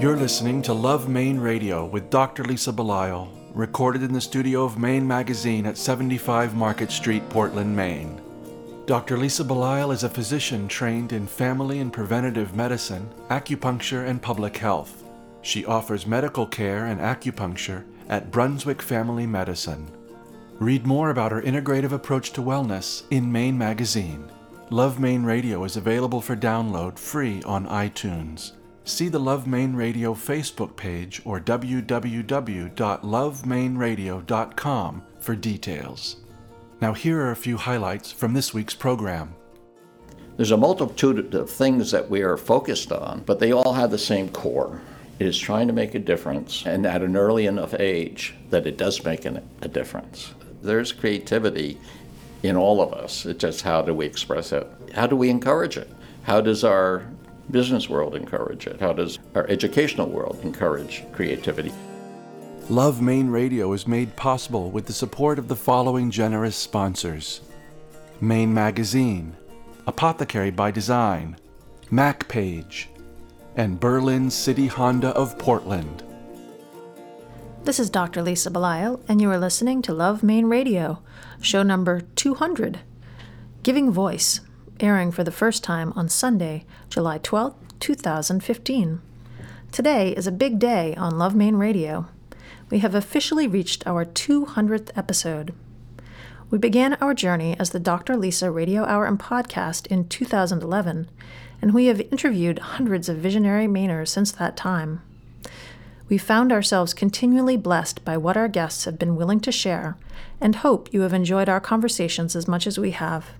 You're listening to Love Maine Radio with Dr. Lisa Belisle, recorded in the studio of Maine Magazine at 75 Market Street, Portland, Maine. Dr. Lisa Belisle is a physician trained in family and preventative medicine, acupuncture, and public health. She offers medical care and acupuncture at Brunswick Family Medicine. Read more about her integrative approach to wellness in Maine Magazine. Love Maine Radio is available for download free on iTunes. See the Love Radio Facebook page or www.lovemaineradio.com for details. Now, here are a few highlights from this week's program. There's a multitude of things that we are focused on, but they all have the same core. It is trying to make a difference, and at an early enough age that it does make an, a difference. There's creativity in all of us. It's just how do we express it? How do we encourage it? How does our business world encourage it? How does our educational world encourage creativity? Love Maine Radio is made possible with the support of the following generous sponsors Maine Magazine, Apothecary by Design, MacPage, and Berlin City Honda of Portland. This is Dr. Lisa Belisle, and you are listening to Love Maine Radio, show number 200, Giving Voice, airing for the first time on Sunday, July 12, 2015. Today is a big day on Love Maine Radio. We have officially reached our 200th episode. We began our journey as the Dr. Lisa Radio Hour and Podcast in 2011, and we have interviewed hundreds of visionary Mainers since that time. We found ourselves continually blessed by what our guests have been willing to share, and hope you have enjoyed our conversations as much as we have.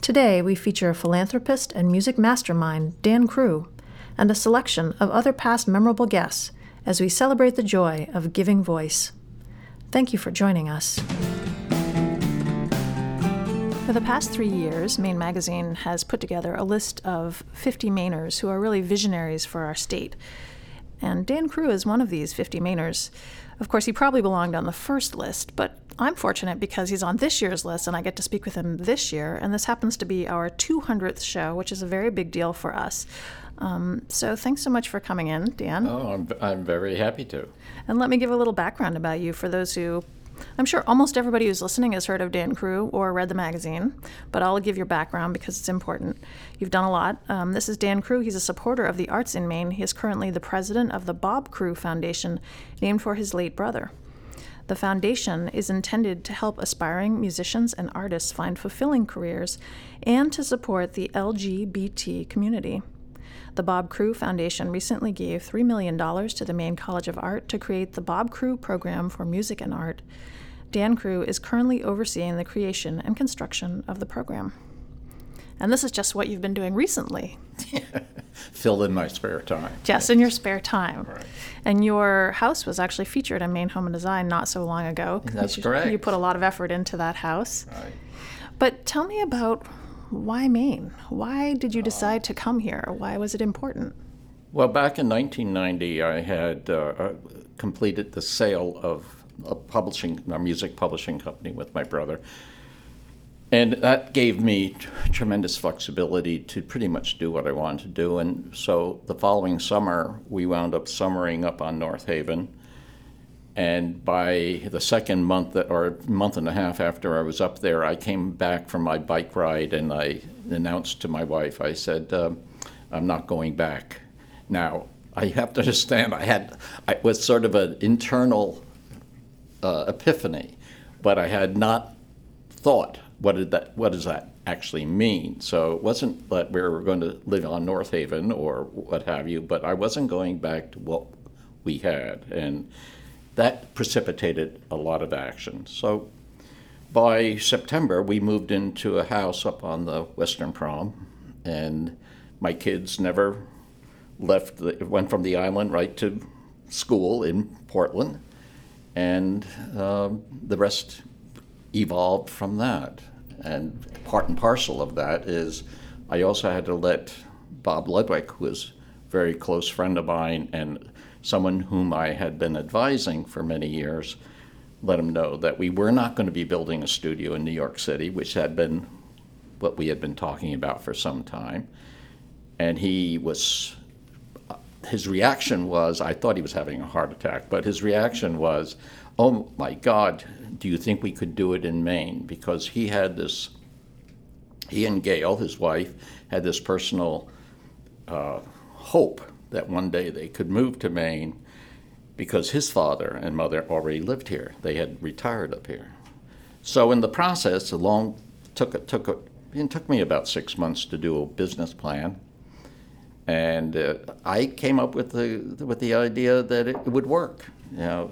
Today, we feature philanthropist and music mastermind Dan Crewe, and a selection of other past memorable guests as we celebrate the joy of giving voice. Thank you for joining us. For the past three years, Maine Magazine has put together a list of 50 Mainers who are really visionaries for our state. And Dan Crewe is one of these 50 Mainers. Of course, he probably belonged on the first list, but I'm fortunate because he's on this year's list and I get to speak with him this year. And this happens to be our 200th show, which is a very big deal for us. Um, so thanks so much for coming in, Dan. Oh, I'm, I'm very happy to. And let me give a little background about you for those who I'm sure almost everybody who's listening has heard of Dan Crewe or read the magazine, but I'll give your background because it's important. You've done a lot. Um, this is Dan Crewe. He's a supporter of the arts in Maine. He is currently the president of the Bob Crewe Foundation, named for his late brother. The foundation is intended to help aspiring musicians and artists find fulfilling careers and to support the LGBT community. The Bob Crewe Foundation recently gave $3 million to the Maine College of Art to create the Bob Crewe Program for Music and Art. Dan Crewe is currently overseeing the creation and construction of the program. And this is just what you've been doing recently. Filled in my spare time. Just in your spare time. Right. And your house was actually featured in Maine Home and Design not so long ago. That's you, correct. You put a lot of effort into that house. Right. But tell me about why Maine? Why did you decide to come here? Why was it important? Well, back in 1990, I had uh, uh, completed the sale of a publishing, a music publishing company with my brother. And that gave me tremendous flexibility to pretty much do what I wanted to do. And so the following summer, we wound up summering up on North Haven. And by the second month that, or month and a half after I was up there, I came back from my bike ride and I announced to my wife, I said, uh, I'm not going back. Now, I have to understand, I had, I was sort of an internal uh, epiphany, but I had not thought, what did that, what does that actually mean? So it wasn't that we were going to live on North Haven or what have you, but I wasn't going back to what we had. And that precipitated a lot of action. So by September, we moved into a house up on the Western Prom, and my kids never left. The, went from the island right to school in Portland, and um, the rest evolved from that. And part and parcel of that is I also had to let Bob Ludwig, who was a very close friend of mine and someone whom I had been advising for many years, let him know that we were not going to be building a studio in New York City, which had been what we had been talking about for some time. And he was his reaction was I thought he was having a heart attack, but his reaction was, "Oh my God, do you think we could do it in Maine?" Because he had this, he and Gail, his wife, had this personal uh, hope that one day they could move to Maine because his father and mother already lived here. They had retired up here. So in the process, a long took it took a, it took me about six months to do a business plan, and uh, I came up with the with the idea that it, it would work. You know,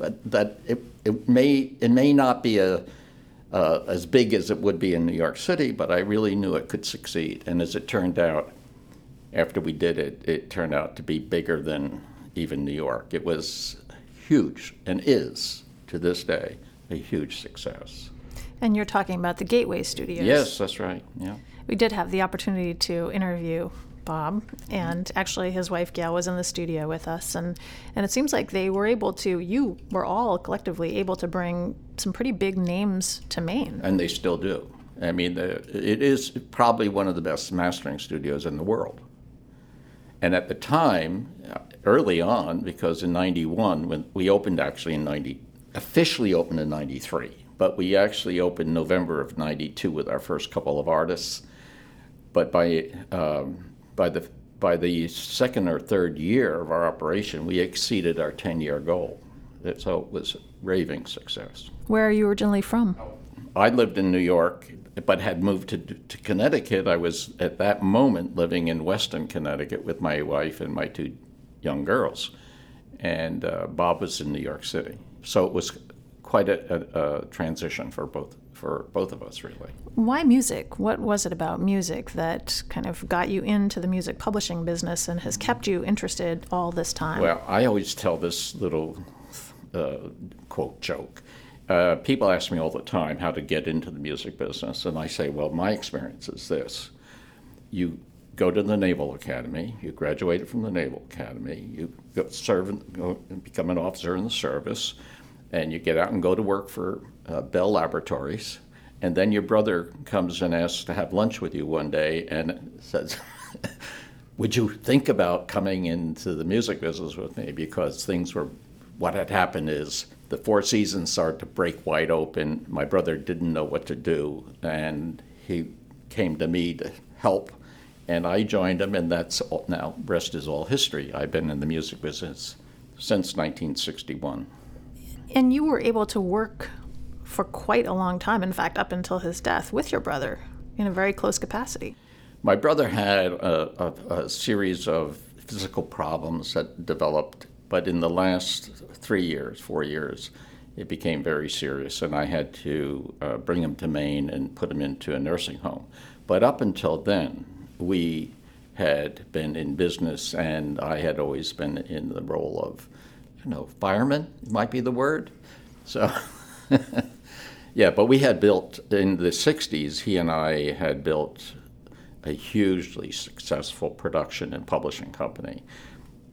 but that it, it may it may not be a uh, as big as it would be in New York City, but I really knew it could succeed. And as it turned out, after we did it, it turned out to be bigger than even New York. It was huge and is to this day a huge success. And you're talking about the Gateway Studios. Yes, that's right. Yeah. We did have the opportunity to interview Bob, and actually his wife Gail was in the studio with us, and and it seems like they were able to. You were all collectively able to bring some pretty big names to Maine, and they still do. I mean, the, it is probably one of the best mastering studios in the world. And at the time, early on, because in '91, when we opened actually in '90, officially opened in '93, but we actually opened November of '92 with our first couple of artists. But by um, by the by the second or third year of our operation, we exceeded our 10-year goal. So it was raving success. Where are you originally from? I lived in New York, but had moved to, to Connecticut. I was at that moment living in Weston, Connecticut, with my wife and my two young girls, and uh, Bob was in New York City. So it was quite a, a, a, transition for both for both of us, really. Why music? What was it about music that kind of got you into the music publishing business and has kept you interested all this time? Well, I always tell this little uh, quote joke. Uh, people ask me all the time how to get into the music business, and I say, well, my experience is this: you go to the Naval Academy. You graduated from the Naval Academy. You go serve and become an officer in the service, and you get out and go to work for uh, Bell Laboratories. And then your brother comes and asks to have lunch with you one day and says, Would you think about coming into the music business with me? Because things were, what had happened is the Four Seasons started to break wide open. My brother didn't know what to do, and he came to me to help and I joined him, and that's all, now rest is all history. I've been in the music business since 1961. And you were able to work for quite a long time, in fact, up until his death, with your brother in a very close capacity. My brother had a, a, a series of physical problems that developed, but in the last three years, four years, it became very serious, and I had to uh, bring him to Maine and put him into a nursing home. But up until then, we had been in business, and I had always been in the role of, you know, fireman might be the word. So, yeah, but we had built in the '60s. He and I had built a hugely successful production and publishing company.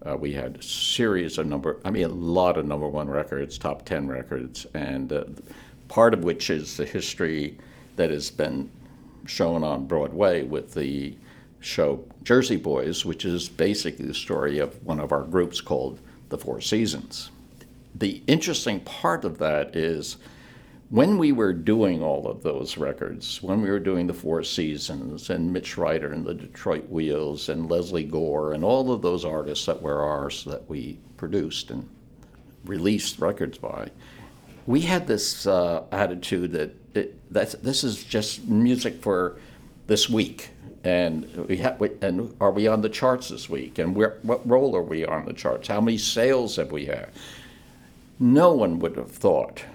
Uh, we had a series of number, I mean, a lot of number one records, top 10 records, and uh, part of which is the history that has been shown on Broadway with the show Jersey Boys, which is basically the story of one of our groups called the Four Seasons. The interesting part of that is when we were doing all of those records, when we were doing the Four Seasons and Mitch Ryder and the Detroit Wheels and Lesley Gore and all of those artists that were ours that we produced and released records by, we had this uh, attitude that it, this is just music for this week and we have and are we on the charts this week? And where, what role are we on the charts? How many sales have we had? No one would have thought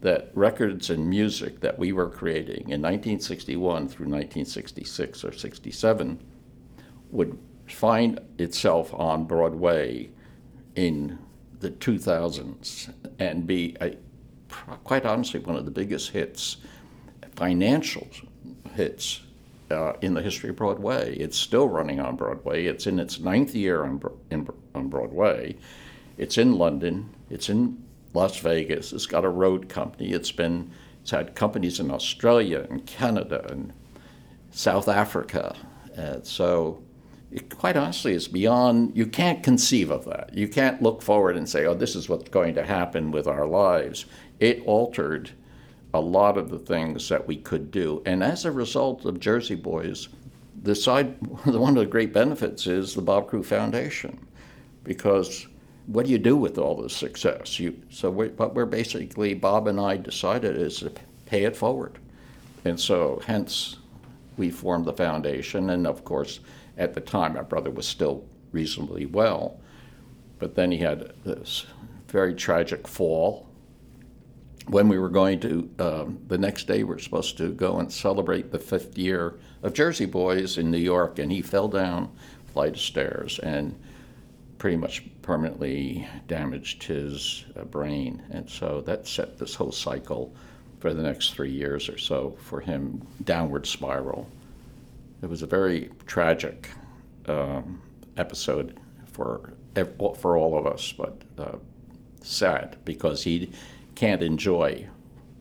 that records and music that we were creating in 1961 through 1966 or 67 would find itself on Broadway in the 2000s and be a, quite honestly one of the biggest hits financial hits uh, in the history of Broadway. It's still running on Broadway. It's in its ninth year on, in, on Broadway. It's in London. It's in Las Vegas. It's got a road company. It's been it's had companies in Australia and Canada and South Africa. Uh, so it, quite honestly, it's beyond, you can't conceive of that. You can't look forward and say, oh, this is what's going to happen with our lives. It altered a lot of the things that we could do. And as a result of Jersey Boys, the side, one of the great benefits is the Bob Crewe Foundation, because what do you do with all this success? You, so we, what we're basically, Bob and I decided is to pay it forward. And so hence we formed the foundation. And of course, at the time, my brother was still reasonably well. But then he had this very tragic fall. When we were going to, um, the next day, we are supposed to go and celebrate the fifth year of Jersey Boys in New York, and he fell down a flight of stairs and pretty much permanently damaged his uh, brain. And so that set this whole cycle for the next three years or so for him downward spiral. It was a very tragic um, episode for for all of us, but uh, sad because he can't enjoy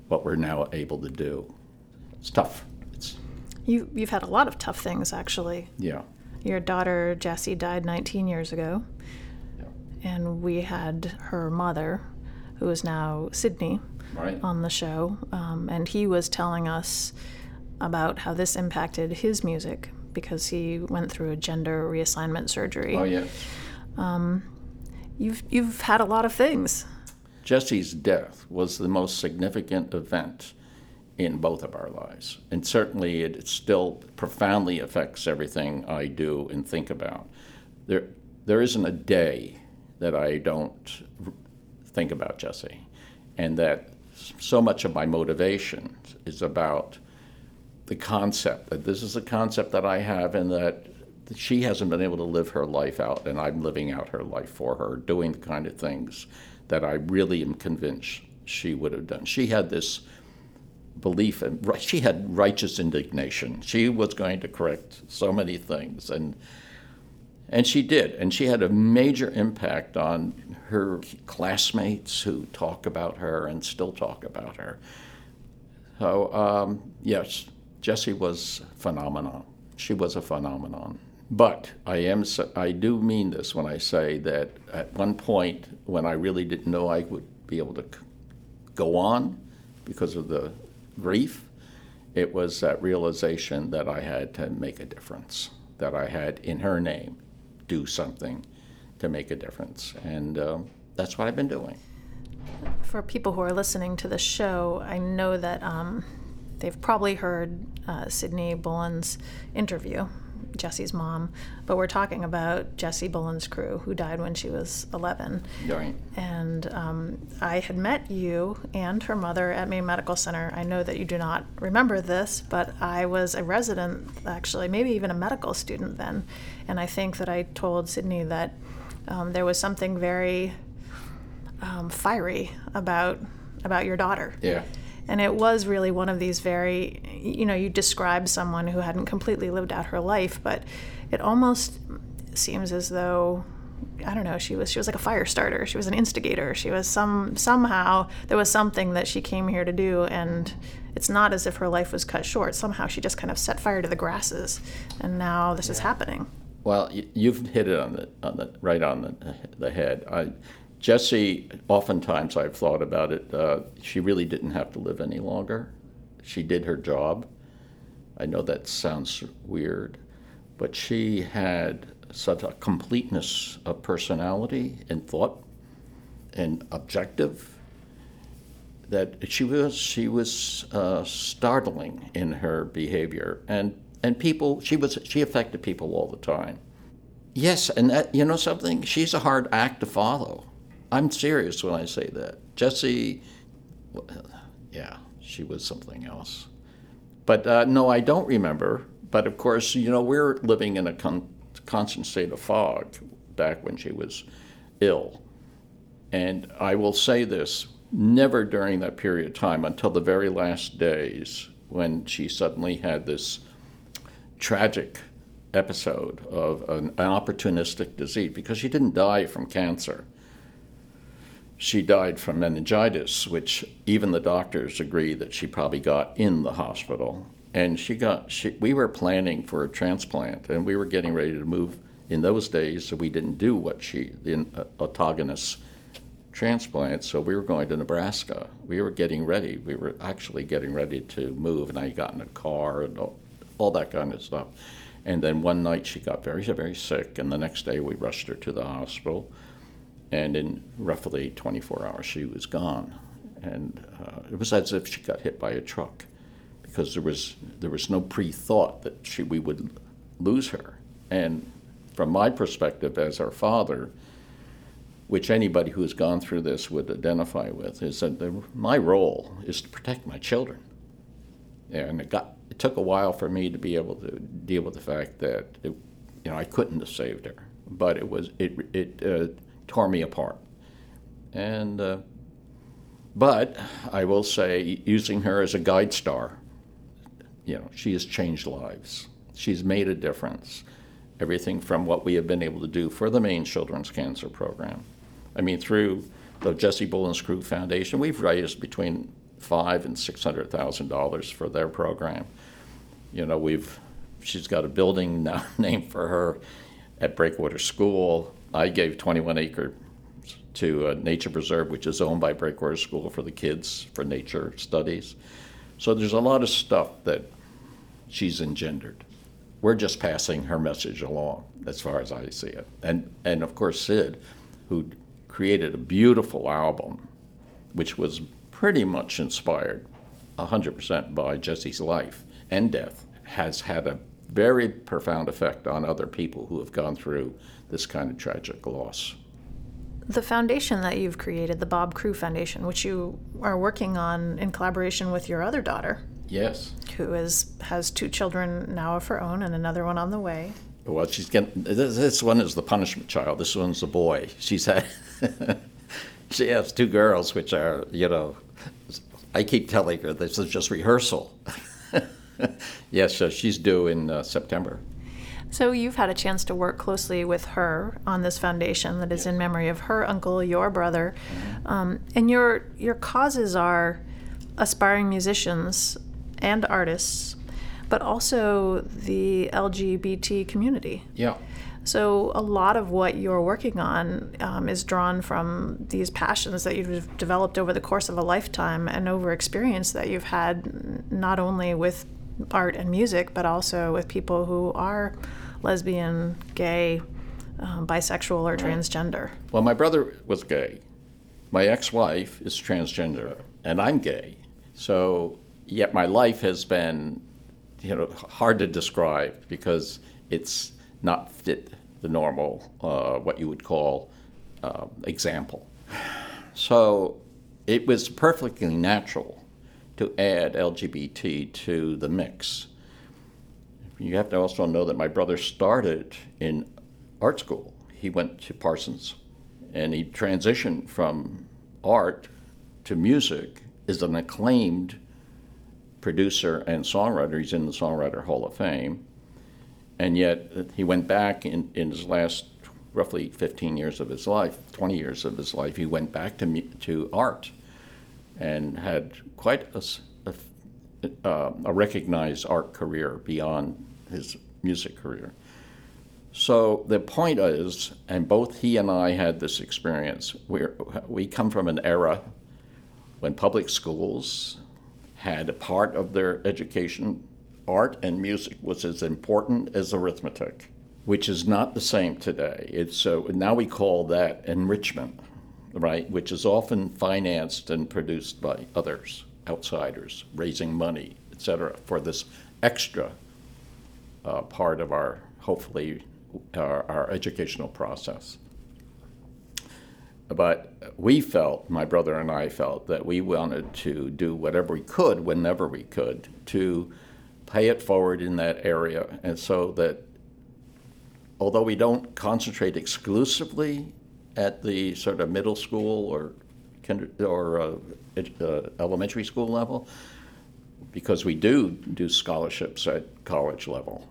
what we're now able to do. It's tough. It's you you've had a lot of tough things actually. Yeah. Your daughter Jessie died 19 years ago, yeah. and we had her mother, who is now Cidny, right. on the show, um, and he was telling us about how this impacted his music because he went through a gender reassignment surgery. Oh yeah. Um, you've you've had a lot of things. Jessie's death was the most significant event in both of our lives, and certainly it still profoundly affects everything I do and think about. There, there isn't a day that I don't think about Jessie, and that so much of my motivation is about the concept that this is a concept that I have and that she hasn't been able to live her life out and I'm living out her life for her, doing the kind of things that I really am convinced she would have done. She had this belief and she had righteous indignation. She was going to correct so many things and and she did and she had a major impact on her classmates who talk about her and still talk about her. So um, yes, Jessie was phenomenal. She was a phenomenon. But I am I do mean this when I say that at one point when I really didn't know I would be able to go on because of the grief, it was that realization that I had to make a difference, that I had in her name do something to make a difference, and uh, that's what I've been doing. For people who are listening to the show, I know that um, they've probably heard uh, Cidny Bullen's interview, Jessie's mom, but we're talking about Jessie Bullens Crewe, who died when she was 11. Right. And um, I had met you and her mother at Maine Medical Center. I know that you do not remember this, but I was a resident, actually, maybe even a medical student then. And I think that I told Cidny that um, there was something very um, fiery about about your daughter. Yeah. And it was really one of these very, you know, you describe someone who hadn't completely lived out her life, but it almost seems as though I don't know, she was she was like a fire starter. She was an instigator. She was some somehow there was something that she came here to do and it's not as if her life was cut short. Somehow she just kind of set fire to the grasses and now this yeah. is happening. Well, you've hit it on the on the right on the the head. I Jessie, oftentimes I've thought about it, uh, she really didn't have to live any longer. She did her job. I know that sounds weird, but she had such a completeness of personality and thought and objective that she was she was uh, startling in her behavior and and people she was she affected people all the time. Yes, and that, you know something, she's a hard act to follow. I'm serious when I say that. Jessie, yeah, she was something else. But uh, no, I don't remember. But of course, you know, we're living in a con- constant state of fog back when she was ill. And I will say this never during that period of time until the very last days when she suddenly had this tragic episode of an, an opportunistic disease because she didn't die from cancer she died from meningitis, which even the doctors agree that she probably got in the hospital. and she got she, we were planning for a transplant and we were getting ready to move in those days so we didn't do what she the uh, autogenous transplant. So we were going to nebraska. We were getting ready. We were actually getting ready to move and i got in a car and all, all that kind of stuff. And then one night she got very very sick and the next day we rushed her to the hospital and in roughly 24 hours she was gone and uh, it was as if she got hit by a truck because there was there was no pre-thought that she, we would lose her. And from my perspective as her father, which anybody who has gone through this would identify with, is that the, my role is to protect my children. And it got it took a while for me to be able to deal with the fact that it, you know I couldn't have saved her, but it was it it uh, tore me apart. And uh, but I will say, using her as a guide star you know, she has changed lives. She's made a difference. Everything from what we have been able to do for the Maine Children's Cancer Program. I mean, through the Jessie Bullens Crewe Foundation, we've raised between five and six hundred thousand dollars for their program. You know, we've she's got a building now named for her at Breakwater School. I gave 21 acre to a nature preserve, which is owned by Breakwater School for the kids for nature studies. So there's a lot of stuff that she's engendered. We're just passing her message along, as far as I see it. And, and of course, Sid, who created a beautiful album, which was pretty much inspired 100% by Jessie's life and death, has had a very profound effect on other people who have gone through this kind of tragic loss. The foundation that you've created, the Bob Crewe Foundation, which you are working on in collaboration with your other daughter, Yes. who is has two children now of her own and another one on the way. Well, she's getting this, this one is the punishment child. This one's a boy. She's had she has two girls, which are you know, I keep telling her this is just rehearsal. yes, so she's due in uh, September. So you've had a chance to work closely with her on this foundation that is in memory of her uncle, your brother, um, and your your causes are aspiring musicians and artists, but also the LGBT community. Yeah. So a lot of what you're working on um, is drawn from these passions that you've developed over the course of a lifetime and over experience that you've had not only with art and music, but also with people who are lesbian, gay, um, bisexual, or transgender. Well, my brother was gay. My ex-wife is transgender, and I'm gay. So, yet my life has been, you know, hard to describe because it's not fit the normal, uh, what you would call, uh, example. So, it was perfectly natural to add LGBT to the mix. You have to also know that my brother started in art school. He went to Parsons and he transitioned from art to music is an acclaimed producer and songwriter. He's in the Songwriter Hall of Fame. And yet he went back in, in his last roughly 15 years of his life, 20 years of his life, he went back to, to art and had quite a, a, uh, a recognized art career beyond his music career. So the point is, and both he and I had this experience, we we come from an era when public schools had a part of their education, art and music was as important as arithmetic, which is not the same today. It's so now we call that enrichment, right? Which is often financed and produced by others, outsiders, raising money, et cetera, for this extra uh, part of our hopefully our, our educational process. But we felt, my brother and I felt, that we wanted to do whatever we could, whenever we could, to pay it forward in that area. And so that although we don't concentrate exclusively at the sort of middle school or kinder, or uh, uh, elementary school level, because we do do scholarships at college level,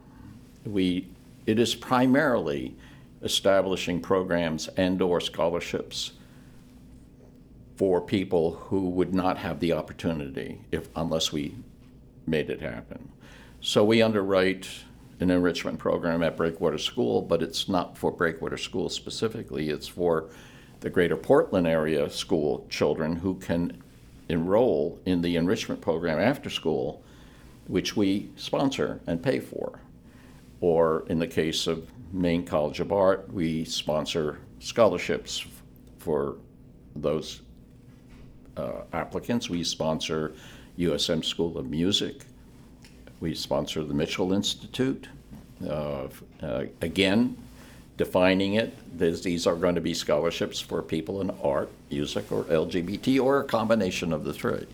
we it is primarily establishing programs and or scholarships for people who would not have the opportunity if unless we made it happen. So we underwrite an enrichment program at Breakwater School, but it's not for Breakwater School specifically. It's for the greater Portland area school children who can enroll in the enrichment program after school, which we sponsor and pay for. Or in the case of Maine College of Art, we sponsor scholarships for those uh, applicants. We sponsor USM School of Music. We sponsor the Mitchell Institute. Uh, uh, again, defining it, these are going to be scholarships for people in art, music, or LGBT, or a combination of the three.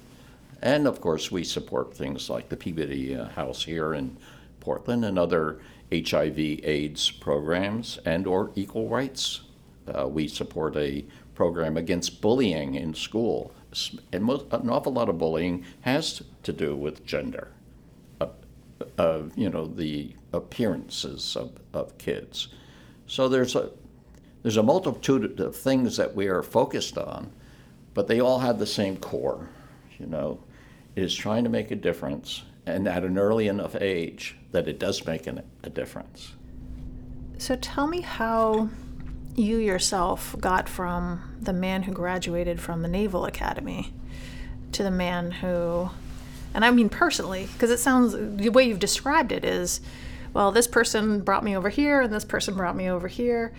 And of course, we support things like the Peabody uh, House here in Portland and other HIV/AIDS programs and or equal rights. Uh, we support a program against bullying in school. And most, an awful lot of bullying has to do with gender, uh, you know, the appearances of, of kids. So there's a there's a multitude of things that we are focused on, but they all have the same core. You know, it is trying to make a difference, and at an early enough age that it does make an, a difference. So tell me how you yourself got from the man who graduated from the Naval Academy to the man who, and I mean personally, because it sounds the way you've described it is, well, this person brought me over here and this person brought me over here.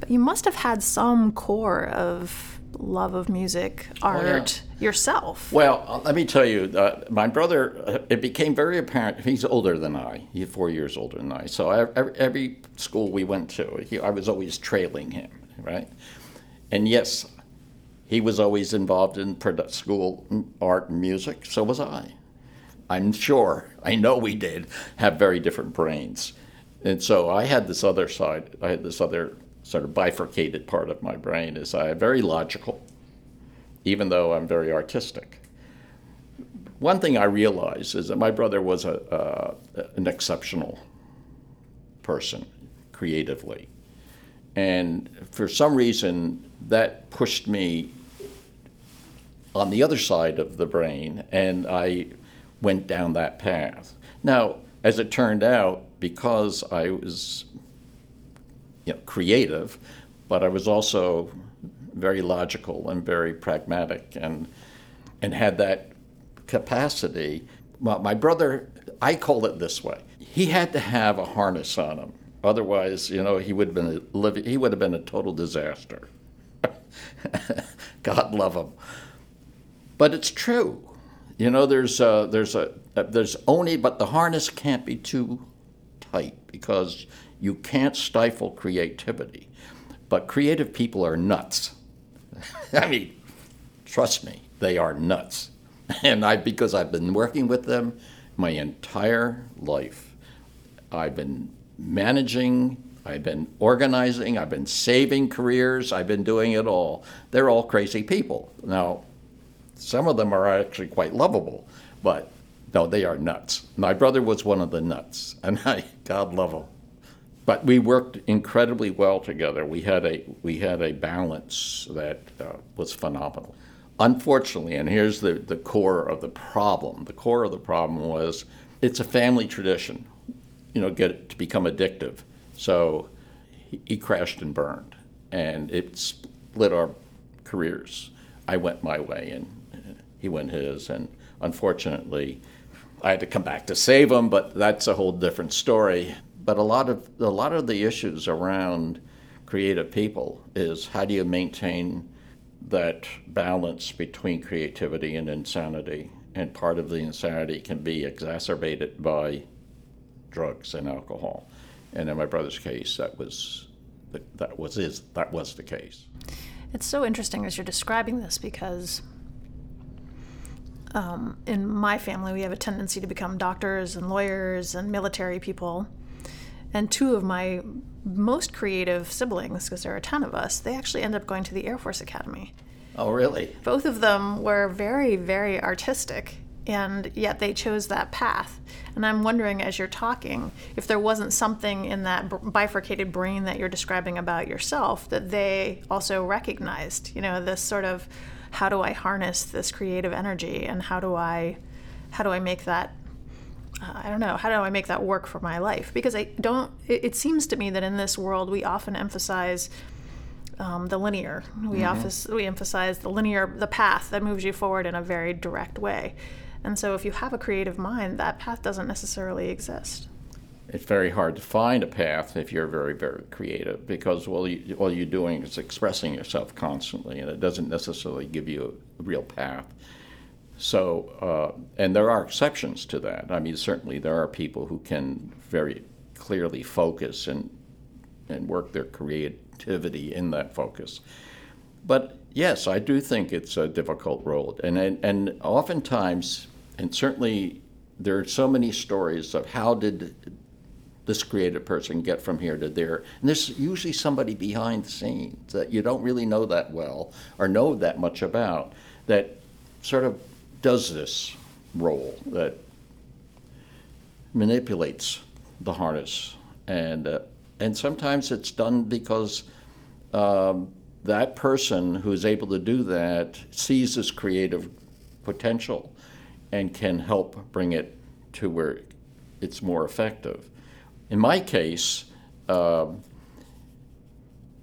But you must have had some core of love of music, art oh, yeah. yourself. Well, uh, let me tell you, uh, my brother, uh, it became very apparent, he's older than I, he's four years older than I. So every, every school we went to, he, I was always trailing him, right? And yes, he was always involved in school art and music, so was I. I'm sure, I know we did have very different brains. And so I had this other side, I had this other sort of bifurcated part of my brain is I very logical, even though I'm very artistic. One thing I realized is that my brother was a, uh, an exceptional person creatively. And for some reason, that pushed me on the other side of the brain, and I went down that path. Now, as it turned out, because I was you know, creative, but I was also very logical and very pragmatic and and had that capacity. My, my brother, I call it this way: he had to have a harness on him, otherwise, you know, he would have been a he would have been a total disaster. God love him, but it's true. You know, there's a, there's a uh, there's only, but the harness can't be too tight because you can't stifle creativity. But creative people are nuts. I mean, trust me, they are nuts. And I, because I've been working with them my entire life, I've been managing, I've been organizing, I've been saving careers, I've been doing it all. They're all crazy people. Now, some of them are actually quite lovable, but no, they are nuts. My brother was one of the nuts, and I, God love him but we worked incredibly well together. We had a we had a balance that uh, was phenomenal. Unfortunately, and here's the, the core of the problem. The core of the problem was it's a family tradition, you know, get to become addictive. So he, he crashed and burned, and it split our careers. I went my way, and he went his, and unfortunately, I had to come back to save him. But that's a whole different story. But a lot of a lot of the issues around creative people is how do you maintain that balance between creativity and insanity? And part of the insanity can be exacerbated by drugs and alcohol. And in my brother's case that was that was his, that was the case. It's so interesting as you're describing this because um, in my family we have a tendency to become doctors and lawyers and military people and two of my most creative siblings, because there are a ton of us, they actually end up going to the Air Force Academy. Oh, really? Both of them were very, very artistic, and yet they chose that path. And I'm wondering, as you're talking, if there wasn't something in that bifurcated brain that you're describing about yourself that they also recognized. You know, this sort of how do I harness this creative energy, and how do I, how do I make that uh, I don't know, how do I make that work for my life? Because I don't, it, it seems to me that in this world we often emphasize um, the linear. We, mm-hmm. office, we emphasize the linear, the path that moves you forward in a very direct way. And so if you have a creative mind, that path doesn't necessarily exist. It's very hard to find a path if you're very, very creative because all, you, all you're doing is expressing yourself constantly, and it doesn't necessarily give you a real path. So, uh, and there are exceptions to that. I mean, certainly there are people who can very clearly focus and and work their creativity in that focus. But yes, I do think it's a difficult road, and and, and oftentimes, and certainly there are so many stories of how did this creative person get from here to there. And there's usually somebody behind the scenes that you don't really know that well or know that much about that sort of does this role that manipulates the harness, and uh, and sometimes it's done because um, that person who's able to do that sees this creative potential and can help bring it to where it's more effective. In my case, um,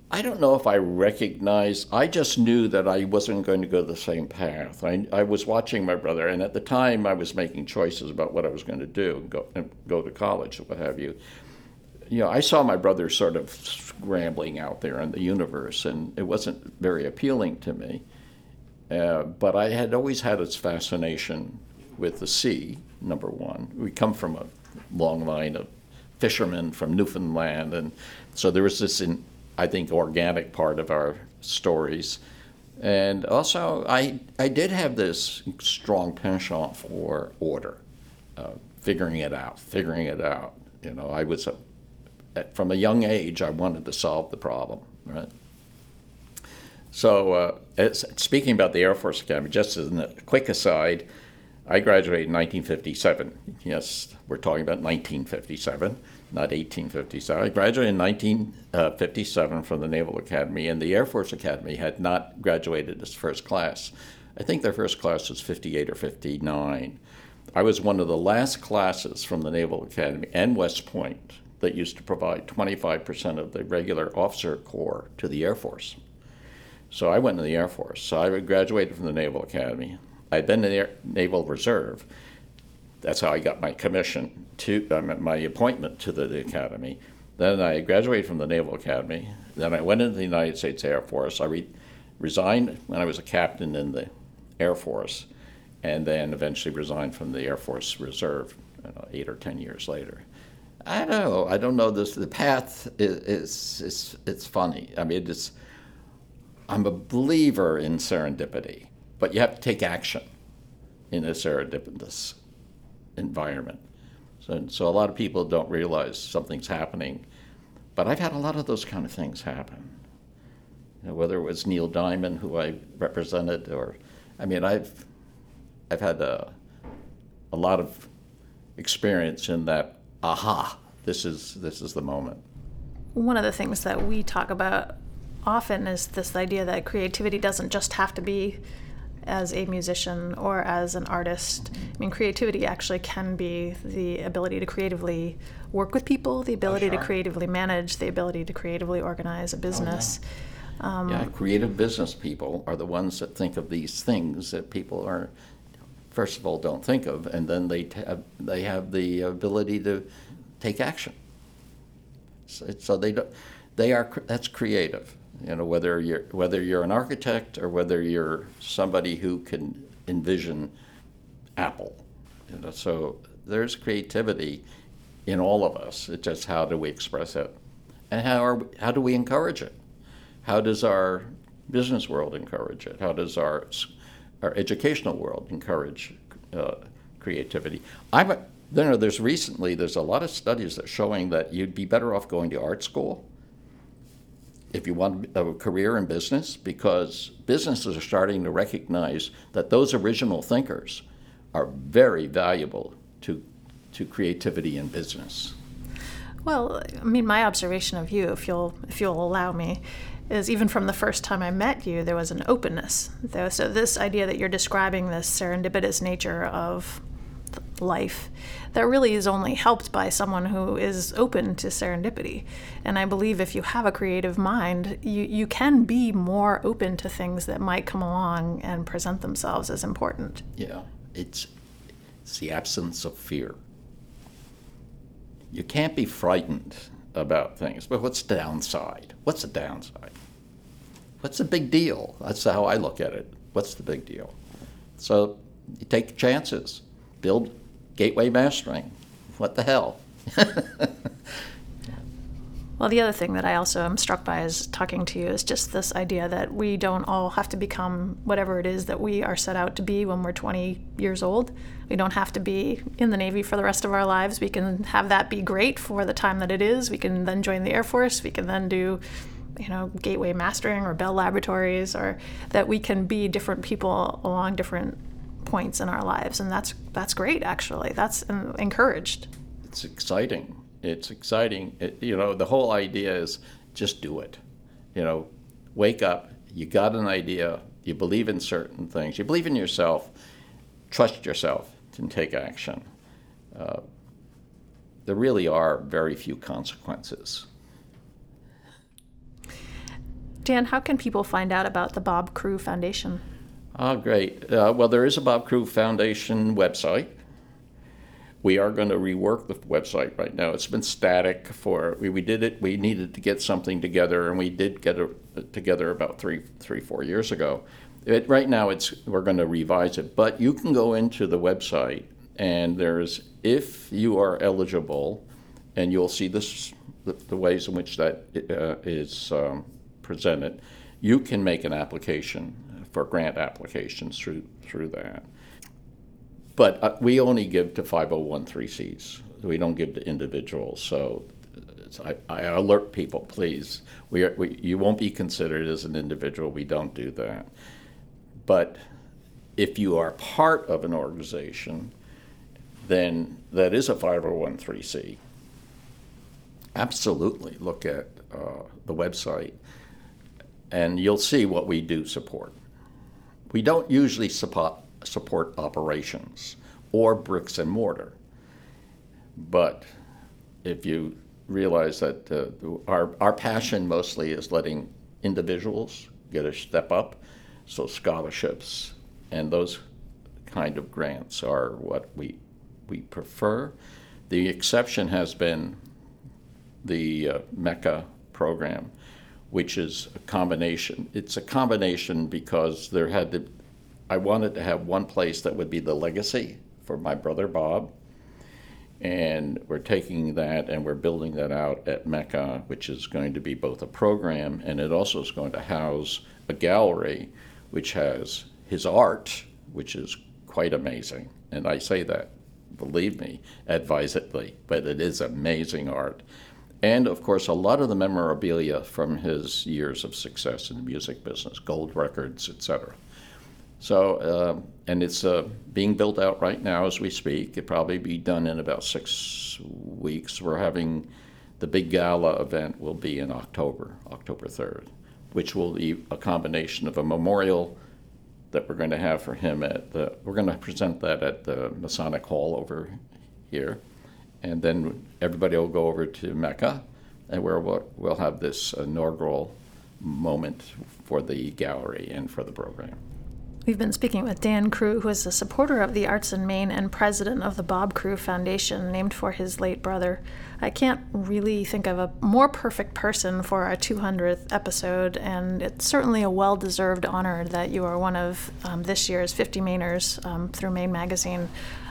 I don't know if I recognized, I just knew that I wasn't going to go the same path. I, I was watching my brother, and at the time I was making choices about what I was going to do, go, go to college, what have you. You know, I saw my brother sort of scrambling out there in the universe, and it wasn't very appealing to me. Uh, but I had always had this fascination with the sea, number one. We come from a long line of fishermen from Newfoundland, and so there was this in, I think, organic part of our stories. And also, I, I did have this strong penchant for order, uh, figuring it out, figuring it out. You know, I was, a, from a young age, I wanted to solve the problem, right? So, uh, speaking about the Air Force Academy, just as a quick aside, I graduated in 1957. Yes, we're talking about 1957 not 1857. I graduated in 1957 from the Naval Academy, and the Air Force Academy had not graduated its first class. I think their first class was 58 or 59. I was one of the last classes from the Naval Academy and West Point that used to provide 25% of the regular officer corps to the Air Force. So I went to the Air Force. So I graduated from the Naval Academy. I'd been in the Air, Naval Reserve. That's how I got my commission to uh, my appointment to the, the academy. Then I graduated from the Naval Academy. Then I went into the United States Air Force. I re- resigned when I was a captain in the Air Force, and then eventually resigned from the Air Force Reserve know, eight or ten years later. I don't know. I don't know this. The path is, is, it's funny. I mean, it's. I'm a believer in serendipity, but you have to take action in a serendipitous environment. So, so a lot of people don't realize something's happening. But I've had a lot of those kind of things happen. You know, whether it was Neil Diamond, who I represented, or, I mean, I've, I've had a, a lot of experience in that, aha, this is, this is the moment. One of the things that we talk about often is this idea that creativity doesn't just have to be as a musician or as an artist. I mean, creativity actually can be the ability to creatively work with people, the ability oh, sure. to creatively manage, the ability to creatively organize a business. Oh, yeah. Um, yeah, creative business people are the ones that think of these things that people are, first of all, don't think of, and then they have they have the ability to take action. So, so they don't, they are that's creative. You know, whether you're whether you're an architect or whether you're somebody who can envision Apple. You know, so there's creativity in all of us. It's just how do we express it, and how are we, how do we encourage it? How does our business world encourage it? How does our our educational world encourage uh, creativity? I'm a, you know, there's recently there's a lot of studies that are showing that you'd be better off going to art school if you want a career in business, because businesses are starting to recognize that those original thinkers are very valuable to, to creativity in business. Well, I mean, my observation of you, if you'll if you'll allow me, is even from the first time I met you, there was an openness. So this idea that you're describing this serendipitous nature of life that really is only helped by someone who is open to serendipity. And I believe if you have a creative mind, you, you can be more open to things that might come along and present themselves as important. Yeah, it's, it's the absence of fear. You can't be frightened about things, but what's the downside? What's the downside? What's the big deal? That's how I look at it. What's the big deal? So you take chances, build gateway mastering. What the hell? Well, the other thing that I also am struck by is talking to you is just this idea that we don't all have to become whatever it is that we are set out to be when we're 20 years old. We don't have to be in the Navy for the rest of our lives. We can have that be great for the time that it is. We can then join the Air Force. We can then do, you know, Gateway Mastering or Bell Laboratories, or that we can be different people along different points in our lives, and that's that's great. Actually, that's encouraged. It's exciting it's exciting. It, you know, the whole idea is just do it. You know, wake up. You got an idea. You believe in certain things. You believe in yourself. Trust yourself and take action. Uh, there really are very few consequences. Dan, how can people find out about the Bob Crewe Foundation? Oh, great. Uh, well, there is a Bob Crewe Foundation website. We are going to rework the website right now. It's been static for we, we did it. We needed to get something together, and we did get it together about three, three, four years ago. It, right now, it's we're going to revise it, but you can go into the website, and there's if you are eligible, and you'll see this the, the ways in which that uh, is um, presented. You can make an application for grant applications through through that. But uh, we only give to 501c. We don't give to individuals. So I, I, alert people, please. We, are, we you won't be considered as an individual. We don't do that. But if you are part of an organization, then that is a 501c. Absolutely, look at uh, the website, and you'll see what we do support. We don't usually support support operations or bricks and mortar. But if you realize that uh, our, our passion mostly is letting individuals get a step up, so scholarships and those kind of grants are what we, we prefer. The exception has been the uh, MECA program, which is a combination. It's a combination because there had to I wanted to have one place that would be the legacy for my brother Bob. And we're taking that and we're building that out at MECA, which is going to be both a program and it also is going to house a gallery which has his art, which is quite amazing. And I say that, believe me, advisedly, but it is amazing art. And of course, a lot of the memorabilia from his years of success in the music business, gold records, etc. So, uh, and it's uh, being built out right now as we speak. It'll probably be done in about six weeks. We're having the big gala event will be in October, October 3rd, which will be a combination of a memorial that we're going to have for him at the, we're going to present that at the Masonic Hall over here. And then everybody will go over to MECA, and where we'll, we'll have this inaugural moment for the gallery and for the program. We've been speaking with Dan Crewe, who is a supporter of the arts in Maine and president of the Bob Crewe Foundation, named for his late brother. I can't really think of a more perfect person for our 200th episode, and it's certainly a well deserved honor that you are one of um, this year's 50 Mainers um, through Maine Magazine.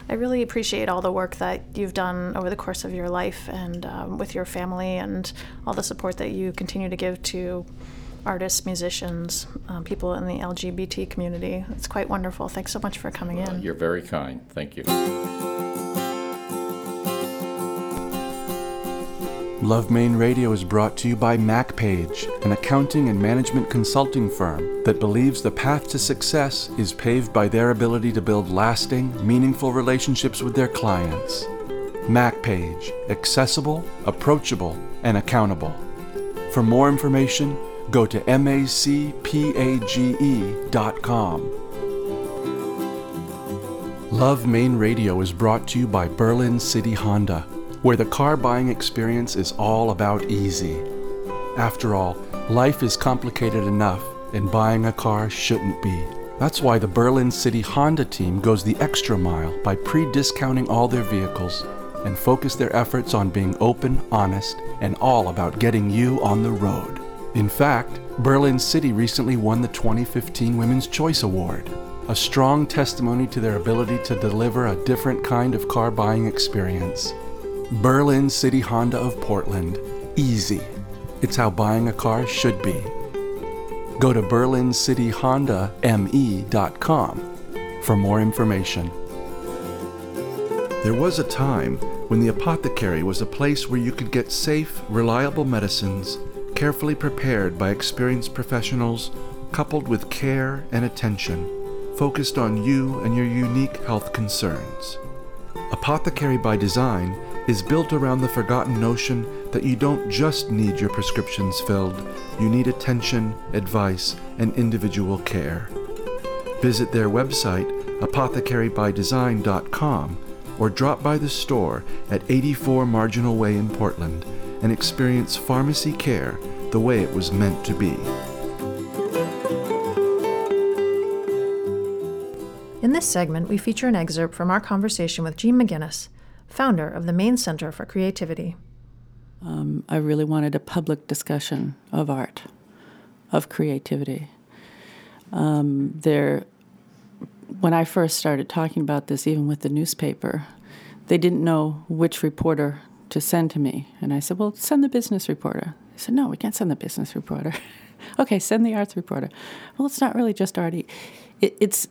I really appreciate all the work that you've done over the course of your life and um, with your family and all the support that you continue to give to artists, musicians, um, people in the LGBT community. It's quite wonderful. Thanks so much for coming in. You're very kind. Thank you. Love Maine Radio is brought to you by MacPage, an accounting and management consulting firm that believes the path to success is paved by their ability to build lasting, meaningful relationships with their clients. MacPage, accessible, approachable, and accountable. For more information, go to macpage.com. Love Maine Radio is brought to you by Berlin City Honda, where the car buying experience is all about easy. After all, life is complicated enough, and buying a car shouldn't be. That's why the Berlin City Honda team goes the extra mile by pre discounting all their vehicles and focus their efforts on being open, honest, and all about getting you on the road. In fact, Berlin City recently won the 2015 Women's Choice Award, a strong testimony to their ability to deliver a different kind of car buying experience. Berlin City Honda of Portland. Easy. It's how buying a car should be. Go to berlincityhondame.com for more information. There was a time when the apothecary was a place where you could get safe, reliable medicines, carefully prepared by experienced professionals, coupled with care and attention, focused on you and your unique health concerns. Apothecary by Design is built around the forgotten notion that you don't just need your prescriptions filled, you need attention, advice, and individual care. Visit their website, apothecarybydesign.com, or drop by the store at 84 Marginal Way in Portland and experience pharmacy care the way it was meant to be. In this segment, we feature an excerpt from our conversation with Jean Maginnis, founder of the Maine Center for Creativity. Um, I really wanted a public discussion of art, of creativity. Um, there, when I first started talking about this, even with the newspaper, they didn't know which reporter to send to me. And I said, Well, send the business reporter. They said, No, we can't send the business reporter. okay, send the arts reporter. Well, it's not really just arty. It, it's,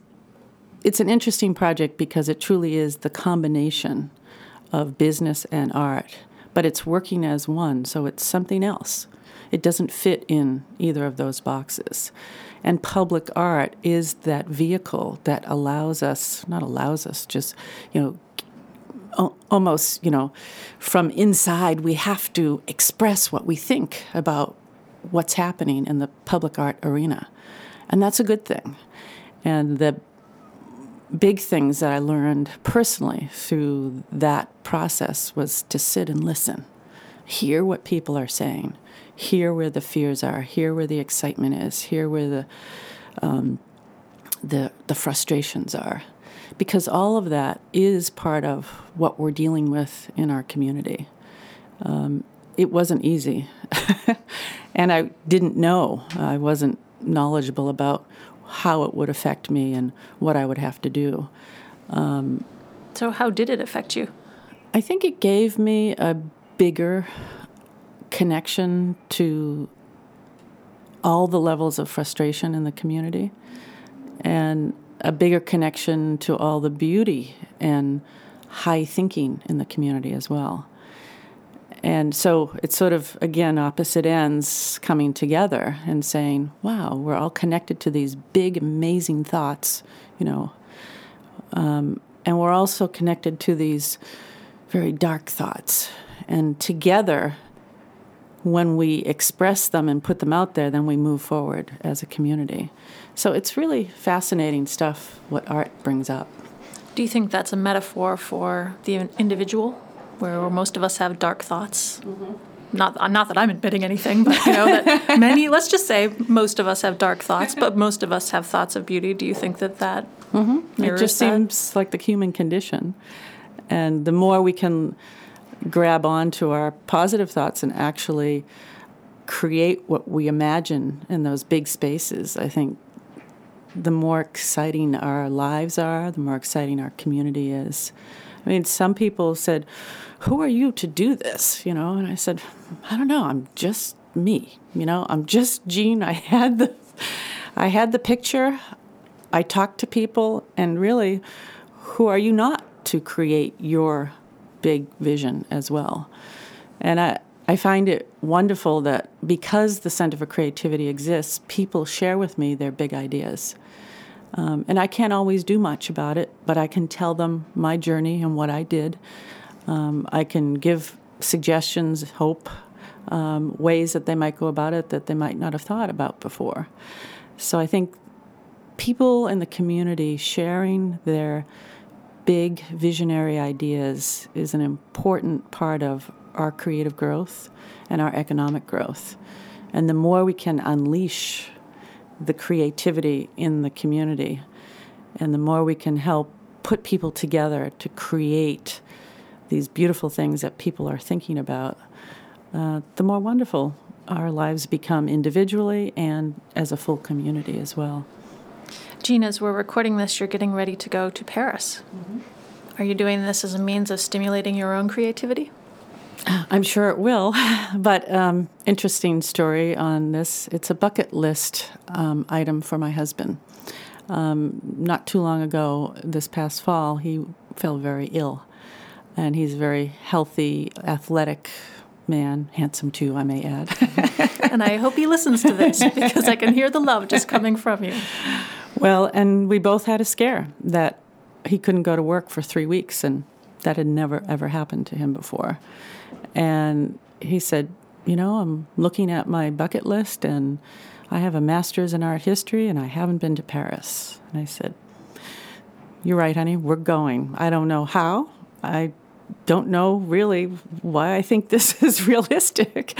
it's an interesting project because it truly is the combination of business and art, but it's working as one, so it's something else. It doesn't fit in either of those boxes. And public art is that vehicle that allows us, not allows us, just, you know, almost, you know, from inside, we have to express what we think about what's happening in the public art arena. And that's a good thing. And the big things that I learned personally through that process was to sit and listen, hear what people are saying, hear where the fears are, hear where the excitement is, hear where the um, the the frustrations are, because all of that is part of what we're dealing with in our community. Um, it wasn't easy, and I didn't know. I wasn't knowledgeable about how it would affect me and what I would have to do. Um, so, how did it affect you? I think it gave me a bigger connection to all the levels of frustration in the community and a bigger connection to all the beauty and high thinking in the community as well. And so it's sort of, again, opposite ends coming together and saying, wow, we're all connected to these big, amazing thoughts, you know. Um, and we're also connected to these very dark thoughts. And together, when we express them and put them out there, then we move forward as a community. So it's really fascinating stuff what art brings up. Do you think that's a metaphor for the individual where most of us have dark thoughts. Mm-hmm. Not, not that I'm admitting anything, but you know that many. Let's just say most of us have dark thoughts, but most of us have thoughts of beauty. Do you think that that mm-hmm. it just that? seems like the human condition, and the more we can grab onto our positive thoughts and actually create what we imagine in those big spaces, I think the more exciting our lives are, the more exciting our community is. I mean, some people said, who are you to do this? You know, and I said, I don't know. I'm just me. You know, I'm just Jean. I had the, I had the picture. I talked to people, and really, who are you not to create your big vision as well? And I, I find it wonderful that because the Center for Creativity exists, people share with me their big ideas. Um, and I can't always do much about it, but I can tell them my journey and what I did. Um, I can give suggestions, hope, um, ways that they might go about it that they might not have thought about before. So I think people in the community sharing their big visionary ideas is an important part of our creative growth and our economic growth. And the more we can unleash the creativity in the community, and the more we can help put people together to create these beautiful things that people are thinking about, uh, the more wonderful our lives become individually and as a full community as well. Jean, as we're recording this, you're getting ready to go to Paris. Mm-hmm. Are you doing this as a means of stimulating your own creativity? I'm sure it will, but um, interesting story on this. It's a bucket list um, item for my husband. Um, not too long ago, this past fall, he fell very ill, and he's a very healthy, athletic man, handsome too, I may add. and I hope he listens to this because I can hear the love just coming from you. Well, and we both had a scare that he couldn't go to work for three weeks, and that had never ever happened to him before. And he said, You know, I'm looking at my bucket list and I have a master's in art history and I haven't been to Paris. And I said, You're right, honey, we're going. I don't know how. I don't know really why I think this is realistic.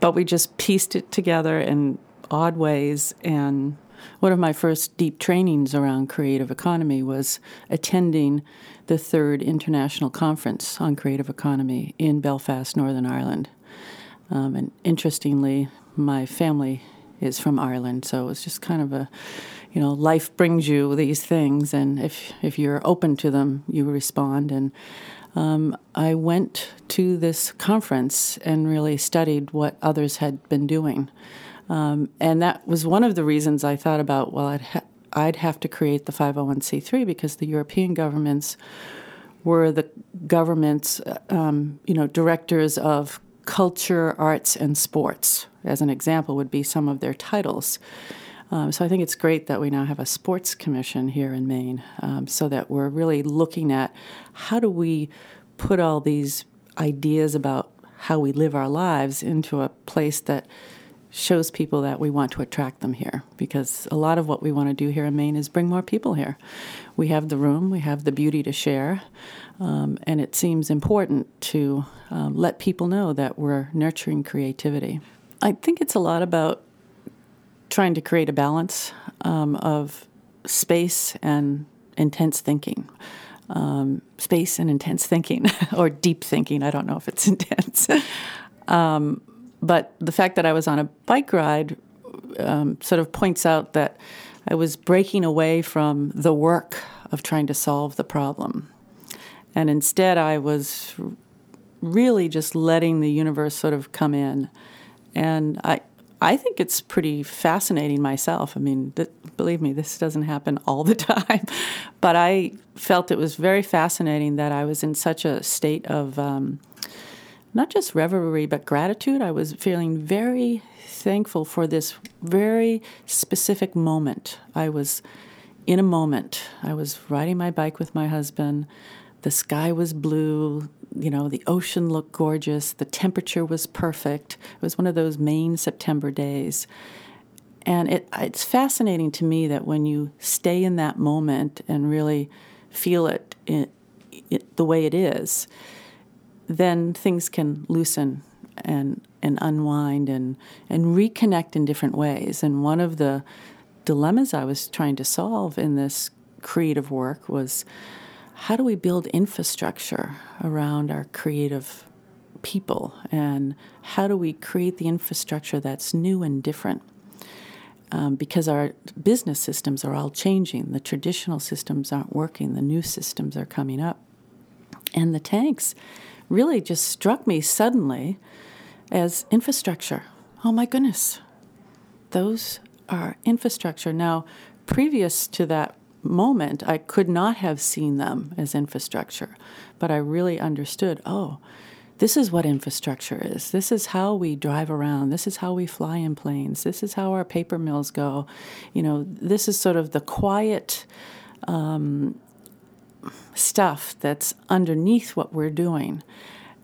but we just pieced it together in odd ways. And one of my first deep trainings around creative economy was attending the third international conference on creative economy in Belfast, Northern Ireland. Um, and interestingly, my family is from Ireland, so it's just kind of a, you know, life brings you these things, and if if you're open to them, you respond. And um, I went to this conference and really studied what others had been doing. Um, and that was one of the reasons I thought about, well, I'd, ha- I'd have to create the 501c3 because the European governments were the governments, um, you know, directors of culture, arts, and sports. As an example, would be some of their titles. Um, so I think it's great that we now have a sports commission here in Maine, um, so that we're really looking at how do we put all these ideas about how we live our lives into a place that shows people that we want to attract them here because a lot of what we want to do here in Maine is bring more people here. We have the room, we have the beauty to share, um, and it seems important to um, let people know that we're nurturing creativity. I think it's a lot about trying to create a balance um, of space and intense thinking. Um, space and intense thinking, or deep thinking. I don't know if it's intense. But the fact that I was on a bike ride um, sort of points out that I was breaking away from the work of trying to solve the problem. And instead, I was really just letting the universe sort of come in. And I, I think it's pretty fascinating myself. I mean, th- believe me, this doesn't happen all the time. but I felt it was very fascinating that I was in such a state of um, not just reverie, but gratitude. I was feeling very thankful for this very specific moment. I was in a moment. I was riding my bike with my husband. The sky was blue. You know, the ocean looked gorgeous. The temperature was perfect. It was one of those Maine September days. And it, it's fascinating to me that when you stay in that moment and really feel it, it, it the way it is, then things can loosen and and unwind and and reconnect in different ways. And one of the dilemmas I was trying to solve in this creative work was how do we build infrastructure around our creative people? And how do we create the infrastructure that's new and different? Um, because our business systems are all changing. The traditional systems aren't working. The new systems are coming up. And the tanks really just struck me suddenly as infrastructure. Oh my goodness, those are infrastructure. Now, previous to that moment, I could not have seen them as infrastructure, but I really understood oh, this is what infrastructure is. This is how we drive around. This is how we fly in planes. This is how our paper mills go. You know, this is sort of the quiet um, stuff that's underneath what we're doing.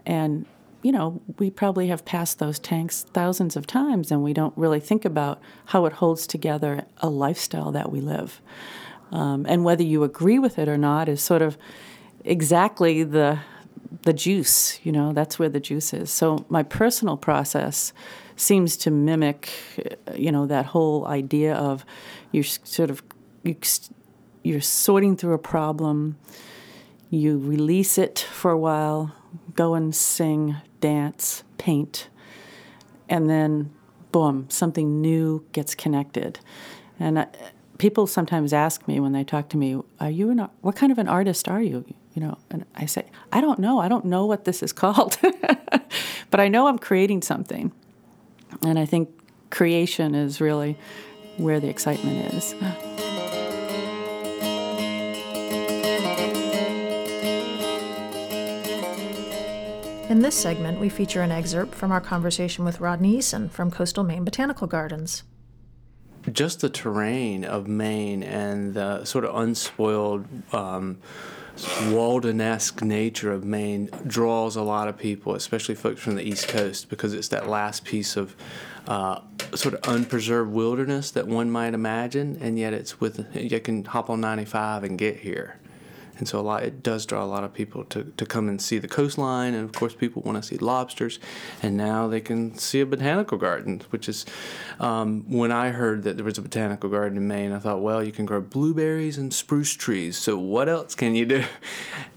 And, you know, we probably have passed those tanks thousands of times and we don't really think about how it holds together a lifestyle that we live. Um, and whether you agree with it or not is sort of exactly the the juice. You know, that's where the juice is. So my personal process seems to mimic, you know, that whole idea of you're sort of you, you're sorting through a problem, you release it for a while, go and sing, dance, paint, and then boom, something new gets connected. And I, people sometimes ask me when they talk to me, "Are you an what kind of an artist are you?" You know, and I say, "I don't know. I don't know what this is called, but I know I'm creating something." And I think creation is really where the excitement is. In this segment, we feature an excerpt from our conversation with Rodney Eason from Coastal Maine Botanical Gardens. Just the terrain of Maine and the sort of unspoiled um, Walden-esque nature of Maine draws a lot of people, especially folks from the East Coast, because it's that last piece of uh, sort of unpreserved wilderness that one might imagine, and yet it's with you can hop on 95 and get here and so a lot it does draw a lot of people to, to come and see the coastline. And of course people want to see lobsters. And now they can see a botanical garden which is um, when i heard that there was a botanical garden in maine i thought well you can grow blueberries and spruce trees. So what else can you do?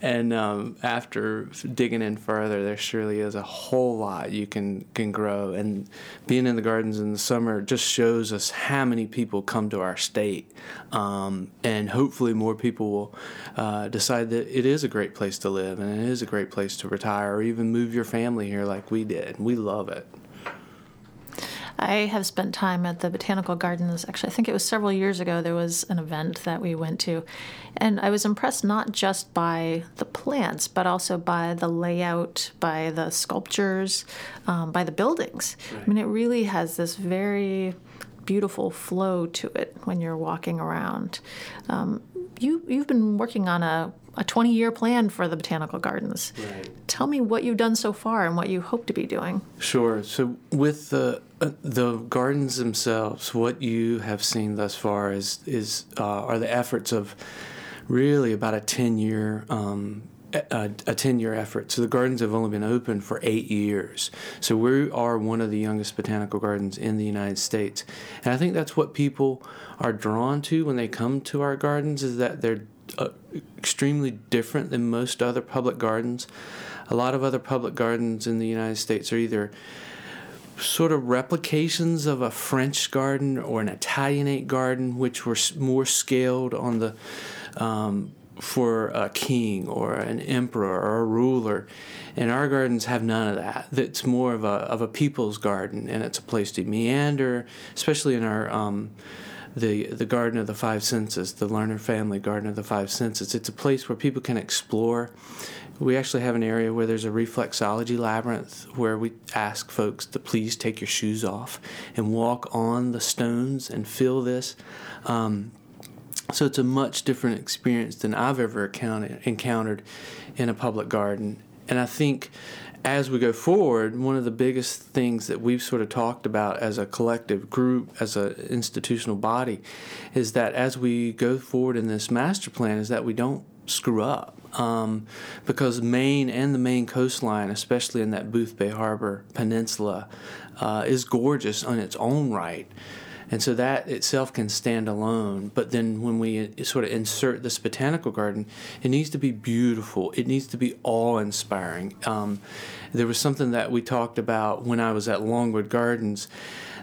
And um, after digging in further there surely is a whole lot you can can grow. And being in the gardens in the summer just shows us how many people come to our state. Um, and hopefully more people will uh, decide that it is a great place to live and it is a great place to retire or even move your family here like we did. We love it. I have spent time at the botanical gardens. Actually, I think it was several years ago. There was an event that we went to, and I was impressed not just by the plants, but also by the layout, by the sculptures, um, by the buildings. Right. I mean, it really has this very beautiful flow to it when you're walking around. Um, you you've been working on a a 20 year plan for the botanical gardens. Right. Tell me what you've done so far and what you hope to be doing. Sure. So with the uh, the gardens themselves, what you have seen thus far is is uh, are the efforts of really about a 10 year um, a, a 10 year effort. So the gardens have only been open for eight years. So we are one of the youngest botanical gardens in the United States. And I think that's what people are drawn to when they come to our gardens is that they're uh, extremely different than most other public gardens. A lot of other public gardens in the United States are either sort of replications of a French garden or an Italianate garden, which were more scaled on the um, for a king or an emperor or a ruler. And our gardens have none of that. It's more of a of a people's garden, and it's a place to meander, especially in our um, the the Garden of the Five Senses, the Lerner Family Garden of the Five Senses. It's a place where people can explore. We actually have an area where there's a reflexology labyrinth where we ask folks to please take your shoes off and walk on the stones and feel this. Um, so it's a much different experience than I've ever encountered in a public garden. And I think as we go forward, one of the biggest things that we've sort of talked about as a collective group, as an institutional body, is that as we go forward in this master plan, is that we don't screw up. Um, because Maine and the Maine coastline, especially in that Boothbay Harbor Peninsula, uh, is gorgeous on its own right. And so that itself can stand alone. But then when we sort of insert this botanical garden, it needs to be beautiful. It needs to be awe inspiring. Um, there was something that we talked about when I was at Longwood Gardens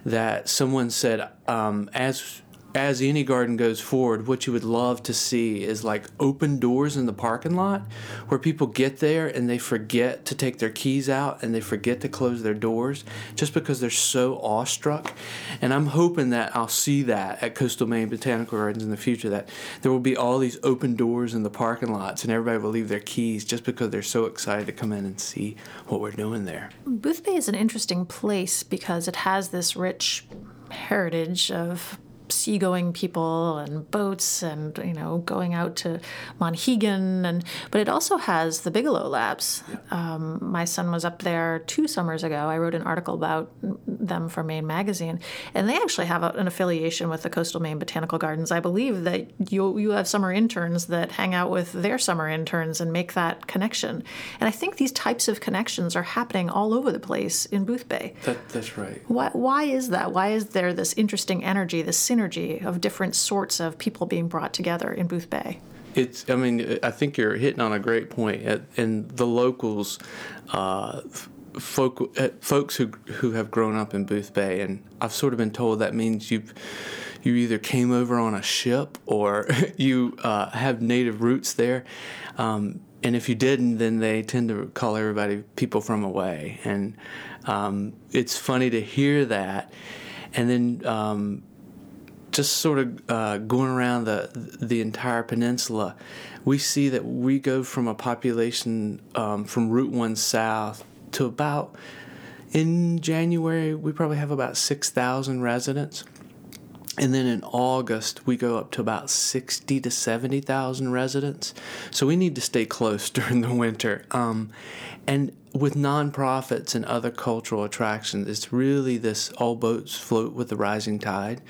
that someone said, um, as as any garden goes forward, what you would love to see is like open doors in the parking lot where people get there and they forget to take their keys out and they forget to close their doors just because they're so awestruck. And I'm hoping that I'll see that at Coastal Maine Botanical Gardens in the future, that there will be all these open doors in the parking lots and everybody will leave their keys just because they're so excited to come in and see what we're doing there. Boothbay is an interesting place because it has this rich heritage of seagoing people and boats and you know going out to Monhegan and but it also has the Bigelow Labs. Um, my son was up there two summers ago. I wrote an article about them for Maine Magazine, and they actually have a, an affiliation with the Coastal Maine Botanical Gardens. I believe that you you have summer interns that hang out with their summer interns and make that connection. And I think these types of connections are happening all over the place in Boothbay. That, that's right. Why, why is that? Why is there this interesting energy, this synergy of different sorts of people being brought together in Boothbay? It's. I mean, I think you're hitting on a great point. And the locals, uh, folk, uh, folks who who have grown up in Boothbay, and I've sort of been told that means you you either came over on a ship or you uh, have native roots there. Um, and if you didn't, then they tend to call everybody people from away. And um, it's funny to hear that. And then um, just sort of uh, going around the the entire peninsula, we see that we go from a population um, from Route One south to about in January we probably have about six thousand residents. And then in August, we go up to about 60 to 70,000 residents. So we need to stay close during the winter. Um, and with nonprofits and other cultural attractions, it's really this all boats float with the rising tide.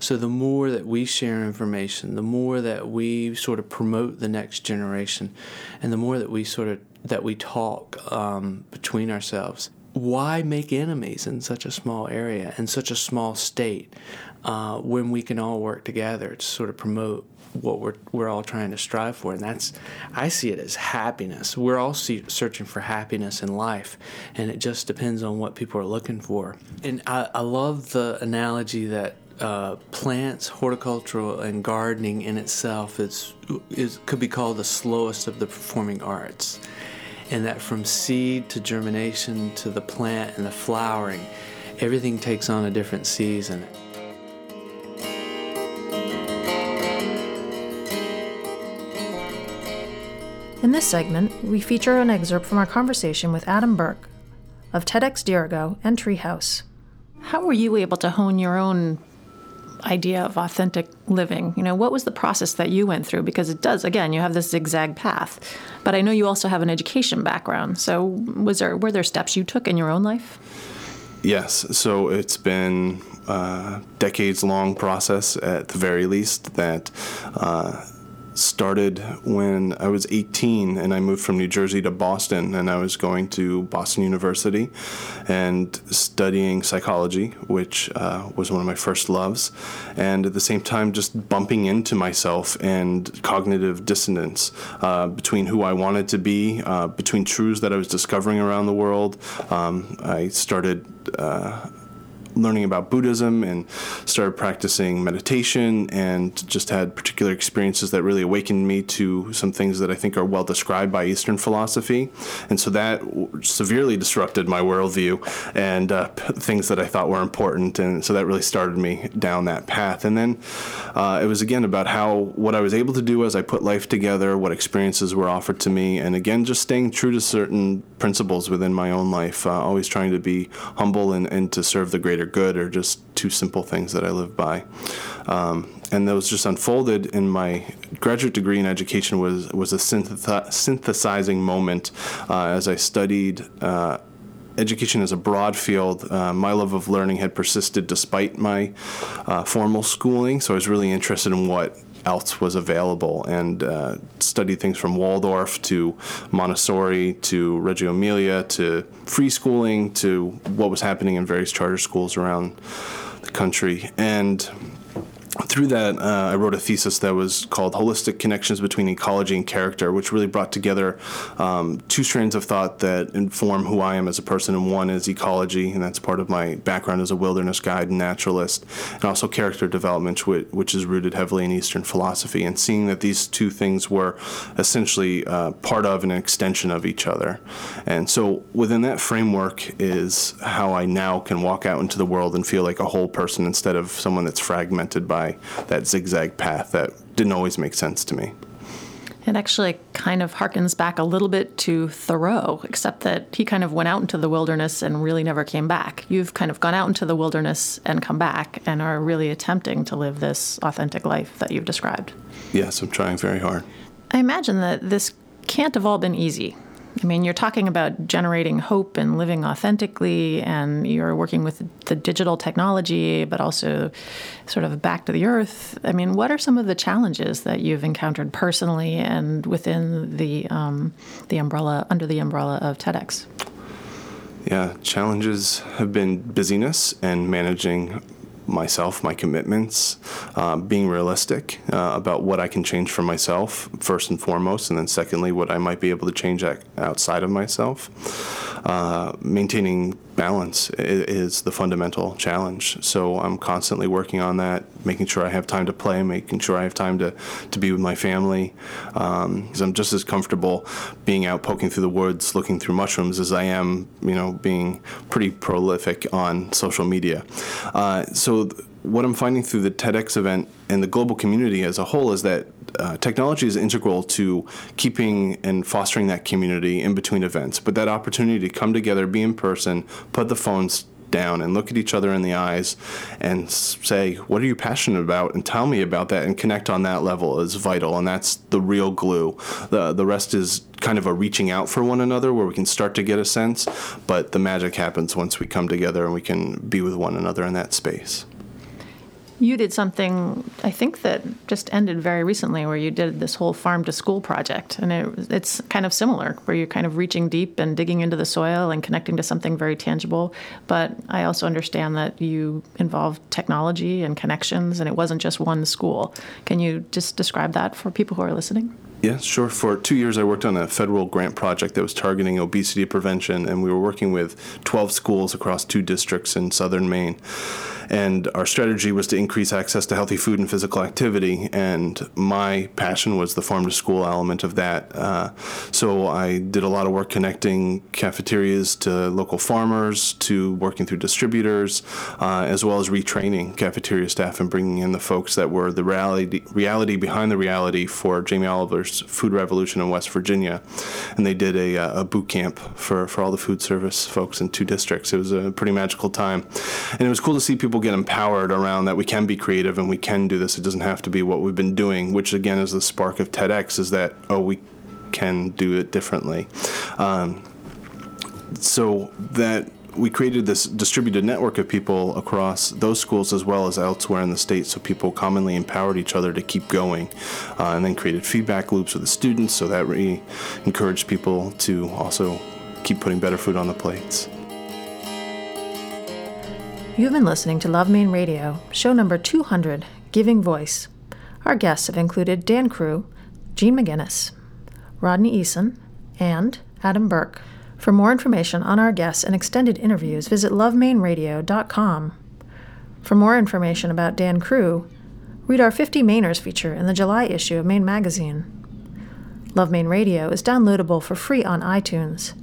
So the more that we share information, the more that we sort of promote the next generation, and the more that we sort of that we talk um, between ourselves. Why make enemies in such a small area, in such a small state, uh, when we can all work together to sort of promote what we're we're all trying to strive for, and that's I see it as happiness. We're all see, searching for happiness in life, and it just depends on what people are looking for. And I, I love the analogy that uh, plants, horticultural, and gardening in itself is is could be called the slowest of the performing arts, and that from seed to germination to the plant and the flowering, everything takes on a different season. In this segment, we feature an excerpt from our conversation with Adam Burke of TEDx Dirigo and Treehouse. How were you able to hone your own idea of authentic living? You know, what was the process that you went through? Because it does, again, you have this zigzag path, but I know you also have an education background. So, was there were there steps you took in your own life? Yes. So it's been a decades long process at the very least that. Uh, started when I was 18 and I moved from New Jersey to Boston and I was going to Boston University and studying psychology, which uh, was one of my first loves, and at the same time just bumping into myself and cognitive dissonance uh, between who I wanted to be, uh, between truths that I was discovering around the world. Um, I started uh, learning about Buddhism and started practicing meditation and just had particular experiences that really awakened me to some things that I think are well described by Eastern philosophy. And so that severely disrupted my worldview and uh, things that I thought were important. And so that really started me down that path. And then uh, it was again about how what I was able to do as I put life together, what experiences were offered to me, and again, just staying true to certain principles within my own life, uh, always trying to be humble and, and to serve the greater good are just two simple things that I live by. Um, and those just unfolded in my graduate degree in education was was a synthesi- synthesizing moment uh, as I studied. Uh, education is a broad field. Uh, my love of learning had persisted despite my uh, formal schooling, so I was really interested in what else was available and uh, studied things from Waldorf to Montessori to Reggio Emilia to free schooling to what was happening in various charter schools around the country. And through that, uh, I wrote a thesis that was called Holistic Connections Between Ecology and Character, which really brought together um, two strands of thought that inform who I am as a person. And one is ecology, and that's part of my background as a wilderness guide and naturalist, and also character development, which, which is rooted heavily in Eastern philosophy. And seeing that these two things were essentially uh, part of an extension of each other. And so within that framework is how I now can walk out into the world and feel like a whole person instead of someone that's fragmented by that zigzag path that didn't always make sense to me. It actually kind of harkens back a little bit to Thoreau, except that he kind of went out into the wilderness and really never came back. You've kind of gone out into the wilderness and come back and are really attempting to live this authentic life that you've described. Yes, I'm trying very hard. I imagine that this can't have all been easy. I mean, you're talking about generating hope and living authentically, and you're working with the digital technology, but also sort of back to the earth. I mean, what are some of the challenges that you've encountered personally and within the um, the umbrella under the umbrella of TEDx? Yeah, challenges have been busyness and managing myself, my commitments, uh, being realistic uh, about what I can change for myself, first and foremost, and then secondly, what I might be able to change outside of myself. Uh, maintaining balance is the fundamental challenge. So I'm constantly working on that, making sure I have time to play, making sure I have time to, to be with my family. Because um, I'm just as comfortable being out poking through the woods, looking through mushrooms, as I am, you know, being pretty prolific on social media. Uh, so th- what I'm finding through the TEDx event and the global community as a whole is that uh, technology is integral to keeping and fostering that community in between events. But that opportunity to come together, be in person, put the phones down and look at each other in the eyes and say, What are you passionate about? and tell me about that and connect on that level is vital. And that's the real glue. The, the rest is kind of a reaching out for one another where we can start to get a sense, but the magic happens once we come together and we can be with one another in that space. You did something, I think, that just ended very recently, where you did this whole farm to school project. And it, it's kind of similar, where you're kind of reaching deep and digging into the soil and connecting to something very tangible. But I also understand that you involved technology and connections, and it wasn't just one school. Can you just describe that for people who are listening? Yeah, sure. For two years, I worked on a federal grant project that was targeting obesity prevention, and we were working with 12 schools across two districts in southern Maine. And our strategy was to increase access to healthy food and physical activity. And my passion was the farm to school element of that. Uh, so I did a lot of work connecting cafeterias to local farmers, to working through distributors, uh, as well as retraining cafeteria staff and bringing in the folks that were the reality, reality behind the reality for Jamie Oliver's Food Revolution in West Virginia. And they did a, uh, a boot camp for, for all the food service folks in two districts. It was a pretty magical time. And it was cool to see people people get empowered around that we can be creative and we can do this. It doesn't have to be what we've been doing, which again is the spark of TEDx is that, oh, we can do it differently. Um, so that we created this distributed network of people across those schools as well as elsewhere in the state so people commonly empowered each other to keep going uh, and then created feedback loops with the students so that we encouraged people to also keep putting better food on the plates. You've been listening to Love Maine Radio, show number 200, Giving Voice. Our guests have included Dan Crewe, Jean Maginnis, Rodney Eason, and Adam Burke. For more information on our guests and extended interviews, visit lovemaineradio.com. For more information about Dan Crewe, read our 50 Mainers feature in the July issue of Maine Magazine. Love Maine Radio is downloadable for free on iTunes.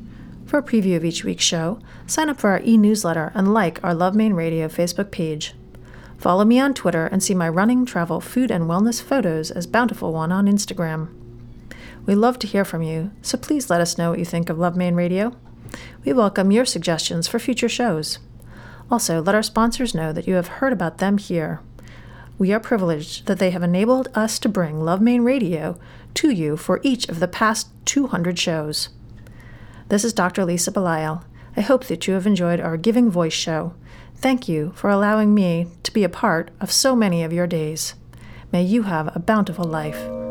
For a preview of each week's show, sign up for our e newsletter and like our Love Maine Radio Facebook page. Follow me on Twitter and see my running, travel, food, and wellness photos as Bountiful One on Instagram. We love to hear from you, so please let us know what you think of Love Maine Radio. We welcome your suggestions for future shows. Also, let our sponsors know that you have heard about them here. We are privileged that they have enabled us to bring Love Maine Radio to you for each of the past 200 shows. This is Dr. Lisa Belisle. I hope that you have enjoyed our Giving Voice show. Thank you for allowing me to be a part of so many of your days. May you have a bountiful life.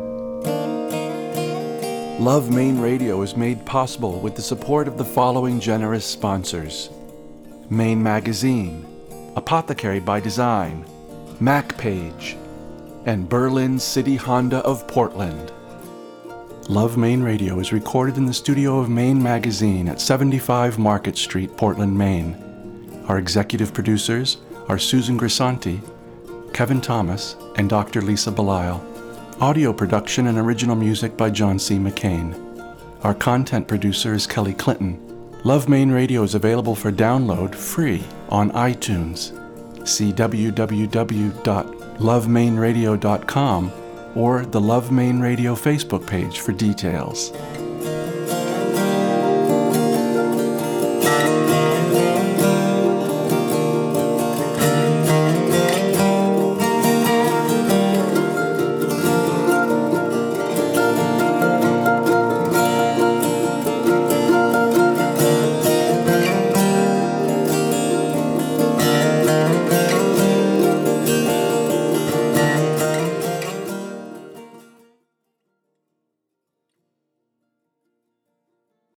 Love Maine Radio is made possible with the support of the following generous sponsors Maine Magazine, Apothecary by Design, MacPage, and Berlin City Honda of Portland. Love Maine Radio is recorded in the studio of Maine Magazine at 75 Market Street, Portland, Maine. Our executive producers are Susan Grisanti, Kevin Thomas, and Dr. Lisa Belisle. Audio production and original music by John C. McCain. Our content producer is Kelly Clinton. Love Maine Radio is available for download free on iTunes. See www.lovemaineradio.com or the Love Maine Radio Facebook page for details.